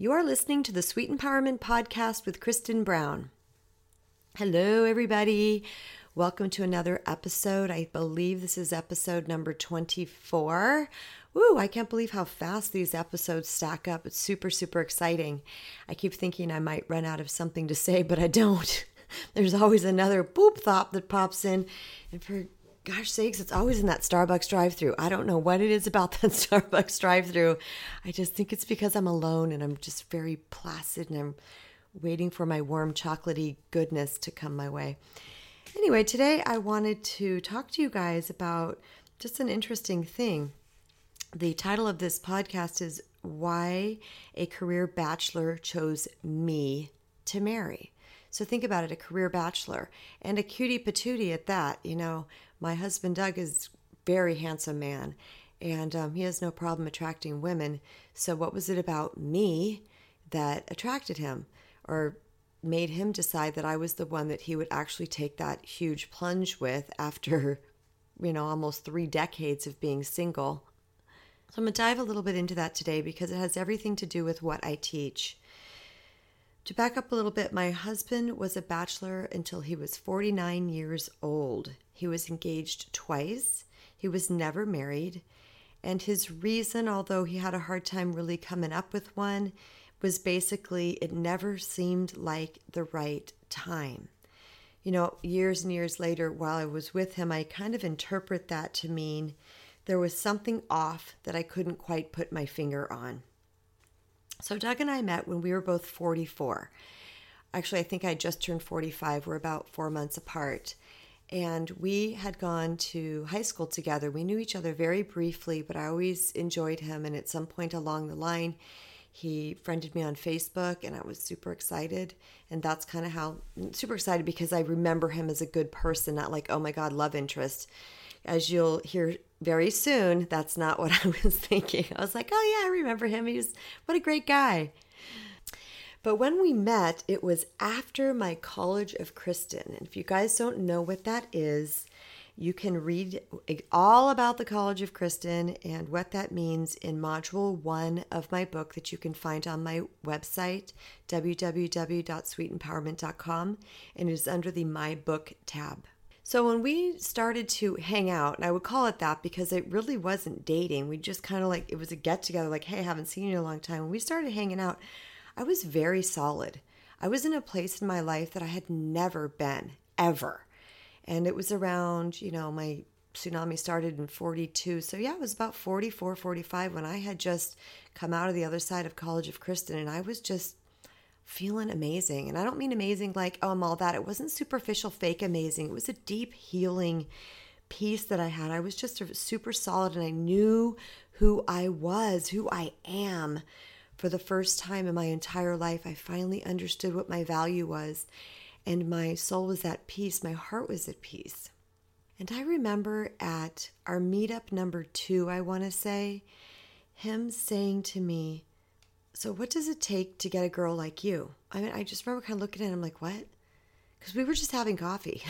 You are listening to the Sweet Empowerment Podcast with Kristen Brown. Hello, everybody. Welcome to another episode. I believe this is episode number 24. Woo, I can't believe how fast these episodes stack up. It's super, super exciting. I keep thinking I might run out of something to say, but I don't. There's always another boop thought that pops in. And for gosh sakes, it's always in that Starbucks drive through. I don't know what it is about that Starbucks drive through. I just think it's because I'm alone and I'm just very placid and I'm waiting for my warm chocolatey goodness to come my way. Anyway, today I wanted to talk to you guys about just an interesting thing. The title of this podcast is Why a Career Bachelor Chose Me to Marry. So think about it a career bachelor and a cutie patootie at that. You know, my husband Doug is very handsome man and um, he has no problem attracting women. So, what was it about me that attracted him or made him decide that I was the one that he would actually take that huge plunge with after, you know, almost three decades of being single? So, I'm going to dive a little bit into that today because it has everything to do with what I teach. To back up a little bit, my husband was a bachelor until he was 49 years old. He was engaged twice, he was never married, and his reason, although he had a hard time really coming up with one, was basically it never seemed like the right time. You know, years and years later, while I was with him, I kind of interpret that to mean there was something off that I couldn't quite put my finger on. So Doug and I met when we were both 44. Actually, I think I just turned 45. We're about four months apart. And we had gone to high school together. We knew each other very briefly, but I always enjoyed him. And at some point along the line, he friended me on Facebook, and I was super excited. And that's kind of how super excited because I remember him as a good person, not like, oh my God, love interest. As you'll hear very soon, that's not what I was thinking. I was like, oh, yeah, I remember him. He's what a great guy. But when we met, it was after my College of Kristen. And if you guys don't know what that is, you can read all about the College of Kristen and what that means in Module 1 of my book that you can find on my website, www.sweetempowerment.com, and it is under the My Book tab. So when we started to hang out, and I would call it that because it really wasn't dating. We just kind of like it was a get together, like, hey, I haven't seen you in a long time. When we started hanging out, I was very solid. I was in a place in my life that I had never been, ever. And it was around, you know, my tsunami started in 42. So yeah, it was about 44, 45 when I had just come out of the other side of College of Kristen and I was just feeling amazing. And I don't mean amazing like, oh, I'm all that. It wasn't superficial, fake amazing. It was a deep healing peace that I had. I was just super solid and I knew who I was, who I am. For the first time in my entire life, I finally understood what my value was. And my soul was at peace. My heart was at peace. And I remember at our meetup number two, I want to say, him saying to me, so, what does it take to get a girl like you? I mean, I just remember kind of looking at him like, What? Because we were just having coffee.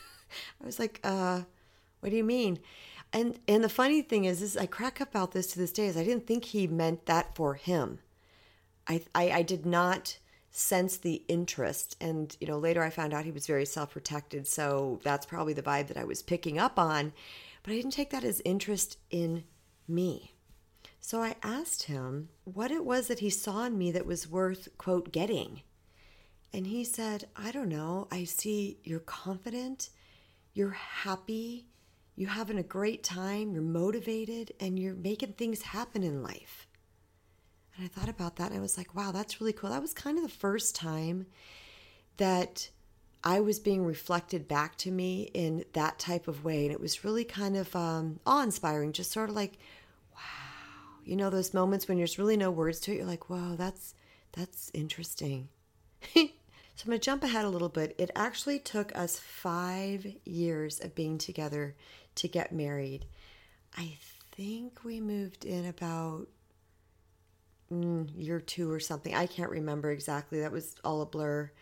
I was like, uh, What do you mean? And and the funny thing is, is I crack up about this to this day. Is I didn't think he meant that for him. I, I, I did not sense the interest, and you know later I found out he was very self protected. So that's probably the vibe that I was picking up on. But I didn't take that as interest in me. So I asked him what it was that he saw in me that was worth, quote, getting. And he said, I don't know. I see you're confident, you're happy, you're having a great time, you're motivated, and you're making things happen in life. And I thought about that and I was like, wow, that's really cool. That was kind of the first time that I was being reflected back to me in that type of way. And it was really kind of um, awe inspiring, just sort of like, you know those moments when there's really no words to it you're like wow that's that's interesting. So i'm to jump ahead a little bit. It actually took us five years of being together to get married. I think we moved in about mm, year two or something. I can't remember exactly. That was all a blur.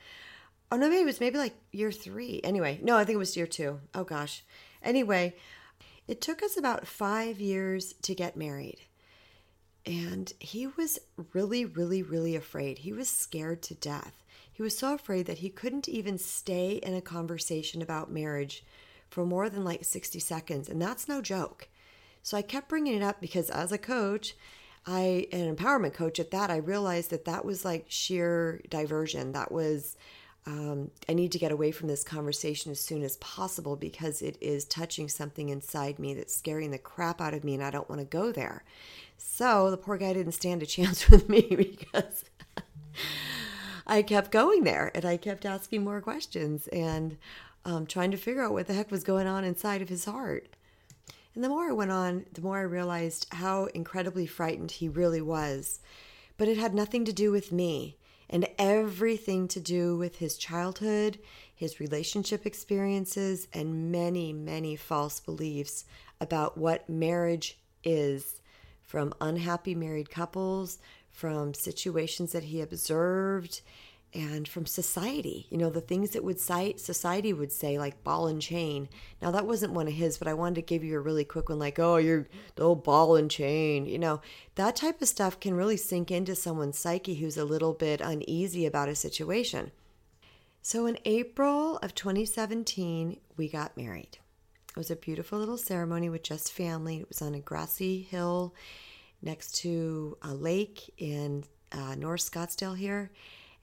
Oh no maybe it was maybe like year three. Anyway no i think it was year two. Oh gosh. Anyway it took us about five years to get married And he was really, really, really afraid. He was scared to death. He was so afraid that he couldn't even stay in a conversation about marriage for more than like 60 seconds. And that's no joke. So I kept bringing it up because as a coach, I, an empowerment coach at that, I realized that that was like sheer diversion. That was, um, I need to get away from this conversation as soon as possible because it is touching something inside me that's scaring the crap out of me and I don't want to go there. So the poor guy didn't stand a chance with me because I kept going there and I kept asking more questions and um, trying to figure out what the heck was going on inside of his heart. And the more I went on, the more I realized how incredibly frightened he really was. But it had nothing to do with me and everything to do with his childhood, his relationship experiences, and many, many false beliefs about what marriage is from unhappy married couples, from situations that he observed, and from society. You know, the things that would cite society would say, like ball and chain. Now that wasn't one of his, but I wanted to give you a really quick one, like, oh, you're the old ball and chain. You know, that type of stuff can really sink into someone's psyche who's a little bit uneasy about a situation. So in April of 2017, we got married. It was a beautiful little ceremony with just family. It was on a grassy hill next to a lake in uh, North Scottsdale here.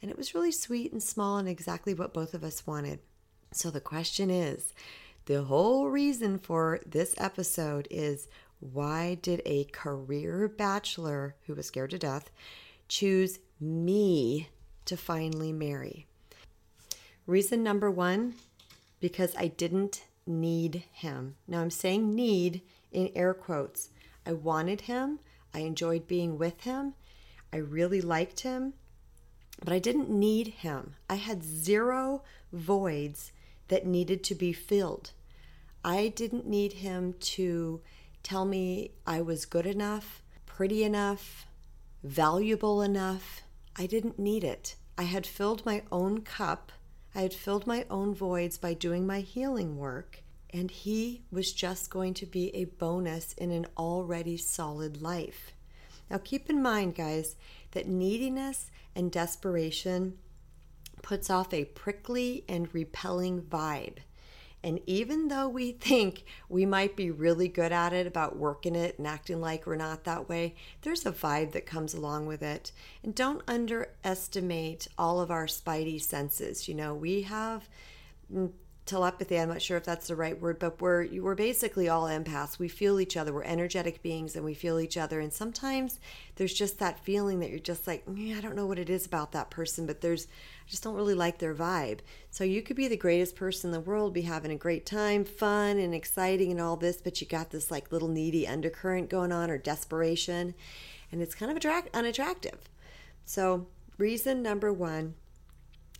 And it was really sweet and small and exactly what both of us wanted. So the question is the whole reason for this episode is why did a career bachelor who was scared to death choose me to finally marry? Reason number one because I didn't need him. Now I'm saying need in air quotes. I wanted him. I enjoyed being with him. I really liked him, but I didn't need him. I had zero voids that needed to be filled. I didn't need him to tell me I was good enough, pretty enough, valuable enough. I didn't need it. I had filled my own cup. I had filled my own voids by doing my healing work and he was just going to be a bonus in an already solid life. Now, keep in mind, guys, that neediness and desperation puts off a prickly and repelling vibe. And even though we think we might be really good at it about working it and acting like we're not that way, there's a vibe that comes along with it. And don't underestimate all of our spidey senses. You know, we have mm, telepathy i'm not sure if that's the right word but we're we're basically all empaths. We feel each other. We're energetic beings and we feel each other. And sometimes there's just that feeling that you're just like mm, i don't know what it is about that person but there's i just don't really like their vibe. So you could be the greatest person in the world be having a great time fun and exciting and all this but you got this like little needy undercurrent going on or desperation and it's kind of attract- unattractive. So reason number one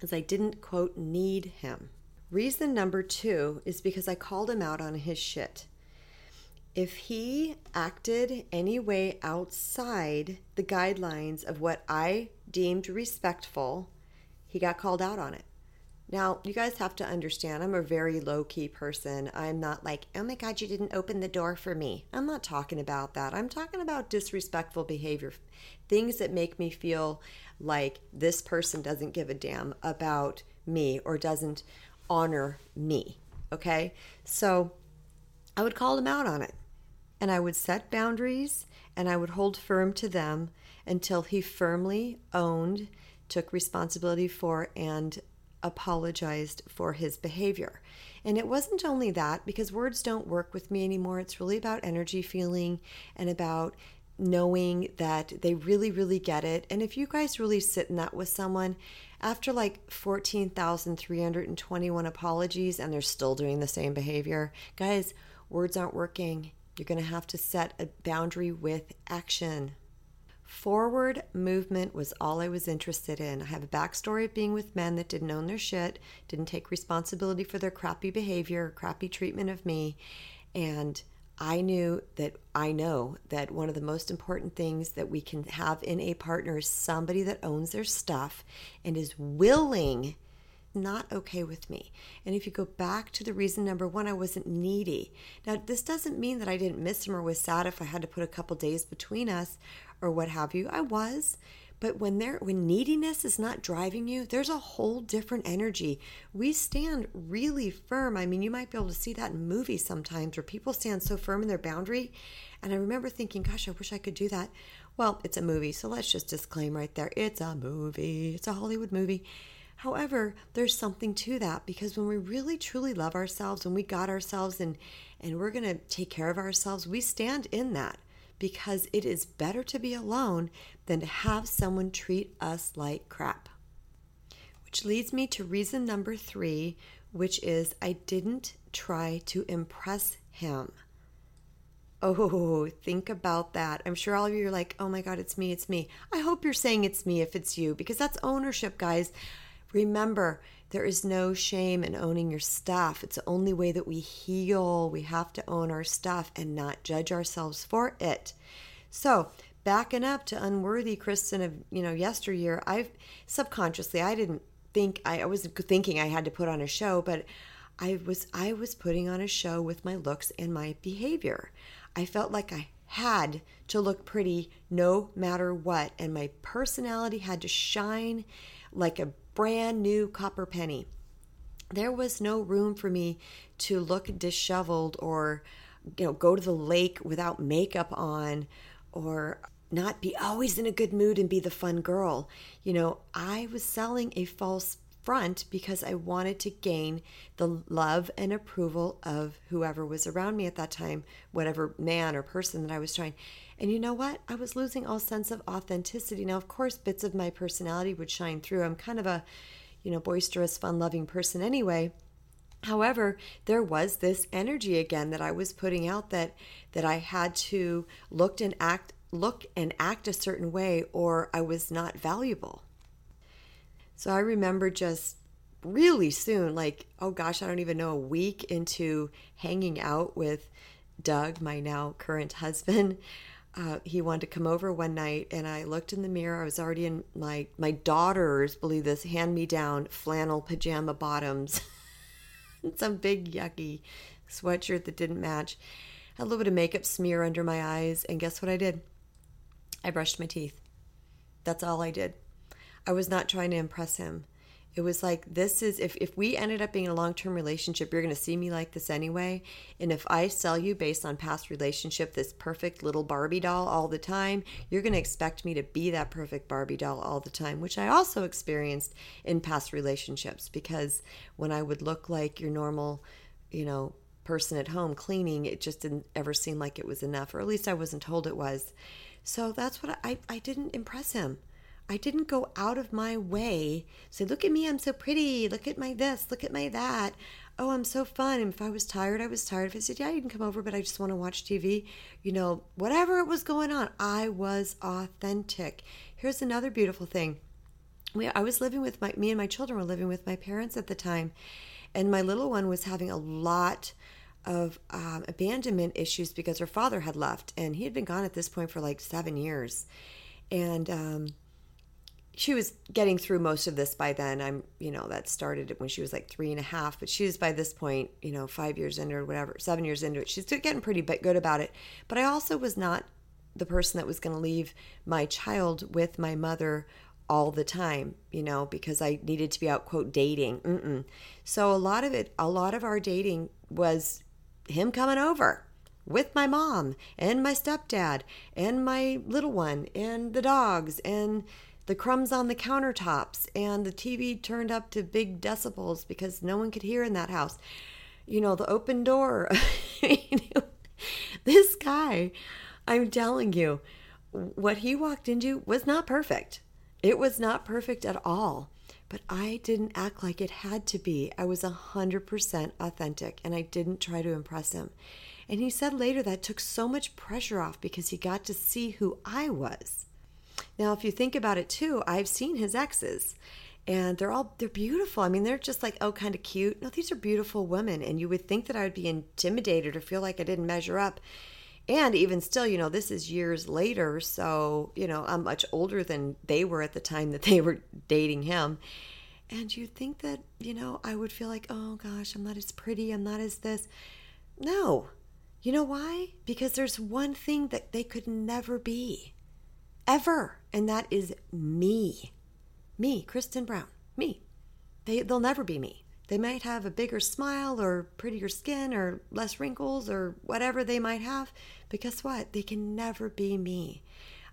is i didn't quote need him Reason number two is because I called him out on his shit. If he acted any way outside the guidelines of what I deemed respectful, he got called out on it. Now, you guys have to understand, I'm a very low key person. I'm not like, oh my God, you didn't open the door for me. I'm not talking about that. I'm talking about disrespectful behavior, things that make me feel like this person doesn't give a damn about me or doesn't honor me. Okay. So I would call them out on it and I would set boundaries and I would hold firm to them until he firmly owned, took responsibility for, and apologized for his behavior. And it wasn't only that, because words don't work with me anymore. It's really about energy feeling and about knowing that they really, really get it. And if you guys really sit in that with someone, after like 14,321 apologies and they're still doing the same behavior, guys, words aren't working. You're going to have to set a boundary with action. Forward movement was all I was interested in. I have a backstory of being with men that didn't own their shit, didn't take responsibility for their crappy behavior, crappy treatment of me, and I knew that I know that one of the most important things that we can have in a partner is somebody that owns their stuff and is willing not okay with me. And if you go back to the reason number one, I wasn't needy. Now, this doesn't mean that I didn't miss him or was sad if I had to put a couple days between us or what have you. I was. But when there when neediness is not driving you, there's a whole different energy. We stand really firm. I mean, you might be able to see that in movies sometimes where people stand so firm in their boundary. And I remember thinking, gosh, I wish I could do that. Well, it's a movie, so let's just disclaim right there. It's a movie. It's a Hollywood movie. However, there's something to that because when we really truly love ourselves, when we got ourselves and and we're going to take care of ourselves, we stand in that because it is better to be alone than to have someone treat us like crap. Which leads me to reason number 3, which is I didn't try to impress him. Oh, think about that. I'm sure all of you are like, oh my God, it's me, it's me. I hope you're saying it's me if it's you, because that's ownership, guys. Remember, there is no shame in owning your stuff. It's the only way that we heal. We have to own our stuff and not judge ourselves for it. So, backing up to unworthy Kristen of, you know, yesteryear, I've subconsciously, I didn't think, I, I was thinking I had to put on a show, but I was, I was putting on a show with my looks and my behavior. I felt like I had to look pretty no matter what, and my personality had to shine like a brand new copper penny. There was no room for me to look disheveled or you know go to the lake without makeup on or not be always in a good mood and be the fun girl. You know, I was selling a false front because I wanted to gain the love and approval of whoever was around me at that time, whatever man or person that I was trying. And you know what? I was losing all sense of authenticity. Now, of course, bits of my personality would shine through. I'm kind of a, you know, boisterous, fun loving person anyway. However, there was this energy again that I was putting out that that I had to look and act look and act a certain way or I was not valuable. So I remember just really soon, like, oh gosh, I don't even know, a week into hanging out with Doug, my now current husband uh, he wanted to come over one night and I looked in the mirror. I was already in my my daughters, believe this, hand me down flannel pajama bottoms, some big yucky sweatshirt that didn't match. A little bit of makeup smear under my eyes, and guess what I did? I brushed my teeth. That's all I did. I was not trying to impress him. It was like, this is, if, if we ended up being in a long term relationship, you're going to see me like this anyway. And if I sell you based on past relationship, this perfect little Barbie doll all the time, you're going to expect me to be that perfect Barbie doll all the time, which I also experienced in past relationships because when I would look like your normal, you know, person at home cleaning, it just didn't ever seem like it was enough, or at least I wasn't told it was. So that's what I, I didn't impress him. I didn't go out of my way, say, look at me, I'm so pretty, look at my this, look at my that. Oh, I'm so fun. And if I was tired, I was tired. If I said, yeah, you can come over, but I just want to watch TV, you know, whatever it was going on, I was authentic. Here's another beautiful thing. We, I was living with my, me and my children were living with my parents at the time. And my little one was having a lot of um, abandonment issues because her father had left and he had been gone at this point for like seven years. And, um, she was getting through most of this by then. I'm, you know, that started when she was like three and a half, but she was by this point, you know, five years into or whatever, seven years into it. She's getting pretty good about it. But I also was not the person that was going to leave my child with my mother all the time, you know, because I needed to be out, quote, dating. Mm-mm. So a lot of it, a lot of our dating was him coming over with my mom and my stepdad and my little one and the dogs and the crumbs on the countertops and the TV turned up to big decibels because no one could hear in that house. You know, the open door. this guy, I'm telling you, what he walked into was not perfect. It was not perfect at all. But I didn't act like it had to be. I was 100% authentic and I didn't try to impress him. And he said later that took so much pressure off because he got to see who I was. Now, if you think about it too, I've seen his exes and they're all they're beautiful. I mean, they're just like oh, kind of cute. No, these are beautiful women, and you would think that I would be intimidated or feel like I didn't measure up. And even still, you know, this is years later, so you know, I'm much older than they were at the time that they were dating him. And you'd think that you know I would feel like oh gosh, I'm not as pretty, I'm not as this. No, you know why? Because there's one thing that they could never be ever. And that is me. Me, Kristen Brown. Me. They, they'll never be me. They might have a bigger smile or prettier skin or less wrinkles or whatever they might have. But guess what? They can never be me.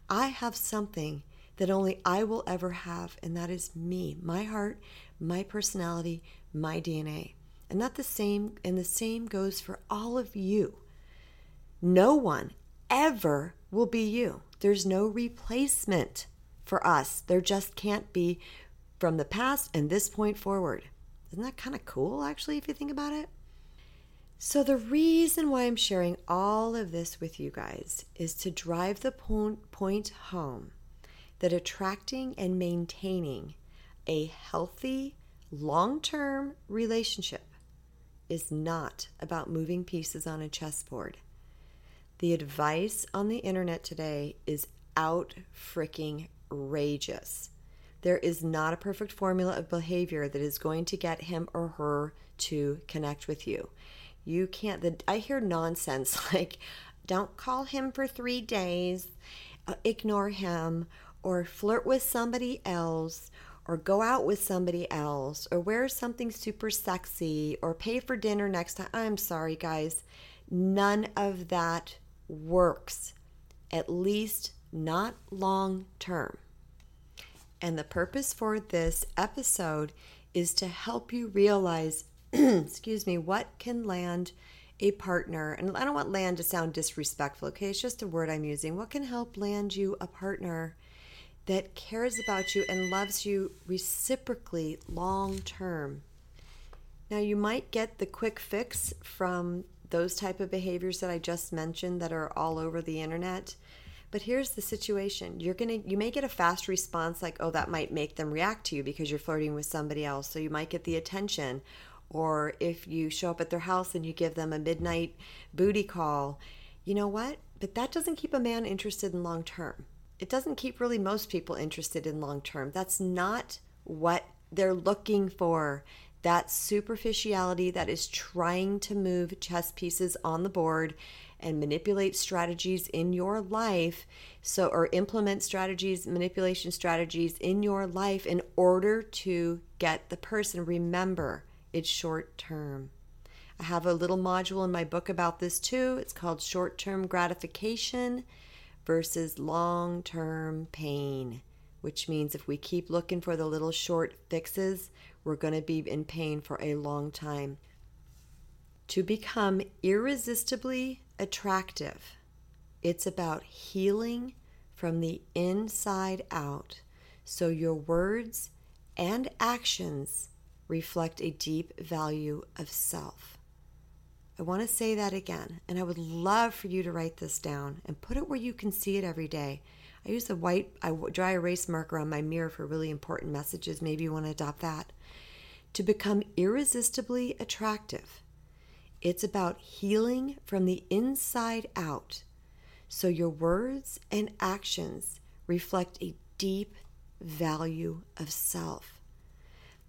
I have something that only I will ever have, and that is me, my heart, my personality, my DNA. And not the same, and the same goes for all of you. No one ever will be you. There's no replacement for us. There just can't be from the past and this point forward. Isn't that kind of cool, actually, if you think about it? So, the reason why I'm sharing all of this with you guys is to drive the point home that attracting and maintaining a healthy, long term relationship is not about moving pieces on a chessboard. The advice on the internet today is out freaking rageous. There is not a perfect formula of behavior that is going to get him or her to connect with you. You can't, the, I hear nonsense like, don't call him for three days, uh, ignore him, or flirt with somebody else, or go out with somebody else, or wear something super sexy, or pay for dinner next time. I'm sorry, guys. None of that works, at least not long term. And the purpose for this episode is to help you realize, excuse me, what can land a partner. And I don't want land to sound disrespectful, okay? It's just a word I'm using. What can help land you a partner that cares about you and loves you reciprocally long term? Now, you might get the quick fix from those type of behaviors that I just mentioned that are all over the internet. But here's the situation. You're going to you may get a fast response like, "Oh, that might make them react to you because you're flirting with somebody else." So you might get the attention. Or if you show up at their house and you give them a midnight booty call, you know what? But that doesn't keep a man interested in long term. It doesn't keep really most people interested in long term. That's not what they're looking for that superficiality that is trying to move chess pieces on the board and manipulate strategies in your life so or implement strategies manipulation strategies in your life in order to get the person remember it's short term. I have a little module in my book about this too. It's called short term gratification versus long term pain which means if we keep looking for the little short fixes we're going to be in pain for a long time. To become irresistibly attractive, it's about healing from the inside out so your words and actions reflect a deep value of self. I want to say that again, and I would love for you to write this down and put it where you can see it every day. I use a white I dry erase marker on my mirror for really important messages. Maybe you want to adopt that to become irresistibly attractive. It's about healing from the inside out so your words and actions reflect a deep value of self.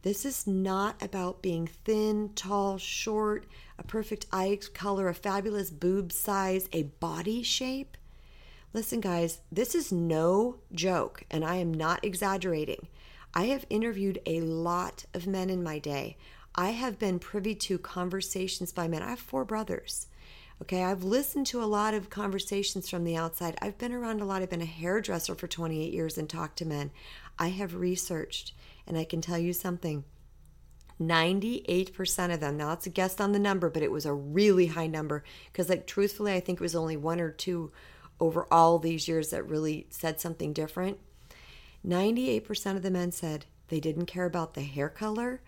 This is not about being thin, tall, short, a perfect eye color, a fabulous boob size, a body shape. Listen, guys, this is no joke, and I am not exaggerating. I have interviewed a lot of men in my day. I have been privy to conversations by men. I have four brothers. Okay, I've listened to a lot of conversations from the outside. I've been around a lot. I've been a hairdresser for 28 years and talked to men. I have researched, and I can tell you something 98% of them, now it's a guess on the number, but it was a really high number because, like, truthfully, I think it was only one or two over all these years that really said something different. 98% of the men said they didn't care about the hair color,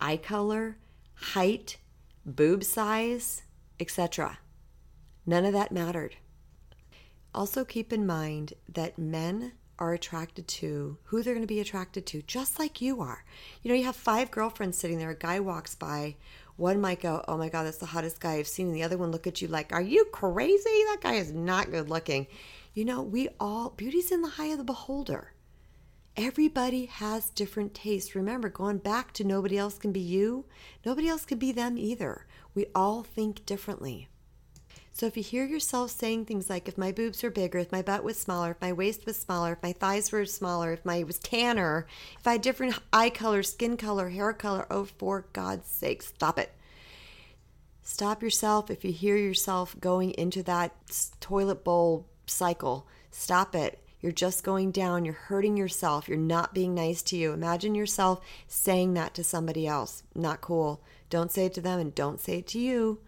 eye color, height, boob size, etc. None of that mattered. Also, keep in mind that men are attracted to who they're going to be attracted to, just like you are. You know, you have five girlfriends sitting there, a guy walks by, one might go, Oh my God, that's the hottest guy I've seen. And the other one look at you like, Are you crazy? That guy is not good looking. You know, we all, beauty's in the eye of the beholder. Everybody has different tastes. Remember, going back to nobody else can be you, nobody else can be them either. We all think differently. So if you hear yourself saying things like, if my boobs were bigger, if my butt was smaller, if my waist was smaller, if my thighs were smaller, if my was tanner, if I had different eye color, skin color, hair color, oh, for God's sake, stop it. Stop yourself if you hear yourself going into that toilet bowl cycle. Stop it. You're just going down. You're hurting yourself. You're not being nice to you. Imagine yourself saying that to somebody else. Not cool. Don't say it to them and don't say it to you.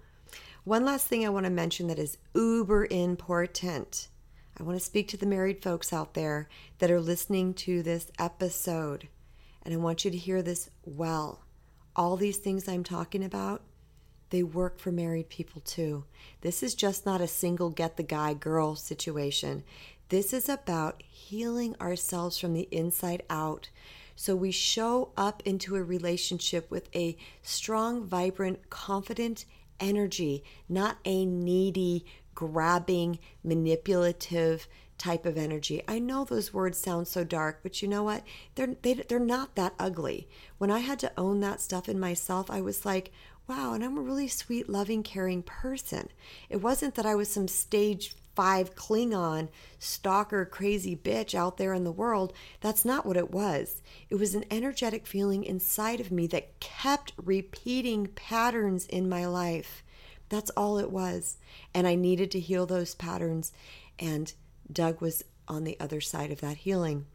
One last thing I want to mention that is uber important. I want to speak to the married folks out there that are listening to this episode, and I want you to hear this well. All these things I'm talking about, they work for married people too. This is just not a single get the guy girl situation. This is about healing ourselves from the inside out. So we show up into a relationship with a strong, vibrant, confident, energy, not a needy, grabbing, manipulative type of energy. I know those words sound so dark, but you know what? They're they, are they are not that ugly. When I had to own that stuff in myself, I was like, wow, and I'm a really sweet, loving, caring person. It wasn't that I was some stage five Klingon stalker crazy bitch out there in the world. That's not what it was. It was an energetic feeling inside of me that kept repeating patterns in my life. That's all it was. And I needed to heal those patterns. And Doug was on the other side of that healing.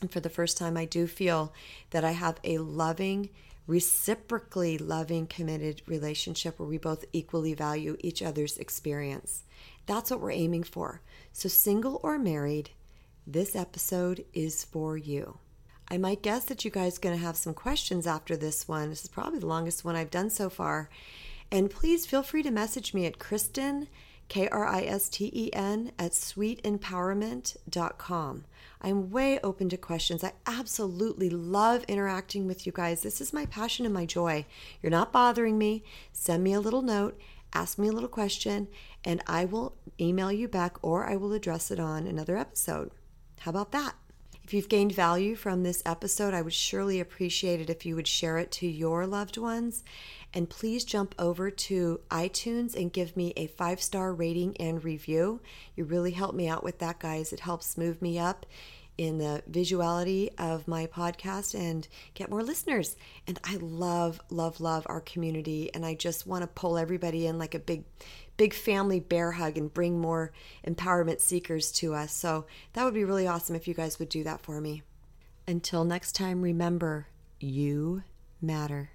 And for the first time, I do feel that I have a loving, reciprocally loving, committed relationship where we both equally value each other's experience. That's what we're aiming for. So, single or married, this episode is for you. I might guess that you guys are going to have some questions after this one. This is probably the longest one I've done so far. And please feel free to message me at Kristen, K R I S T E N, at sweetempowerment.com. I'm way open to questions. I absolutely love interacting with you guys. This is my passion and my joy. You're not bothering me. Send me a little note ask me a little question, and I will email you back or I will address it on another episode. How about that? If you've gained value from this episode, I would surely appreciate it if you would share it to your loved ones. And please jump over to iTunes and give me a five star rating and review. You really help me out with that, guys. It helps move me up in the visuality of my podcast and get more listeners. And I love, love, love our community. And I just want to pull everybody in like a big, big family bear hug and bring more empowerment seekers to us. So that would be really awesome if you guys would do that for me. Until next time, remember you matter.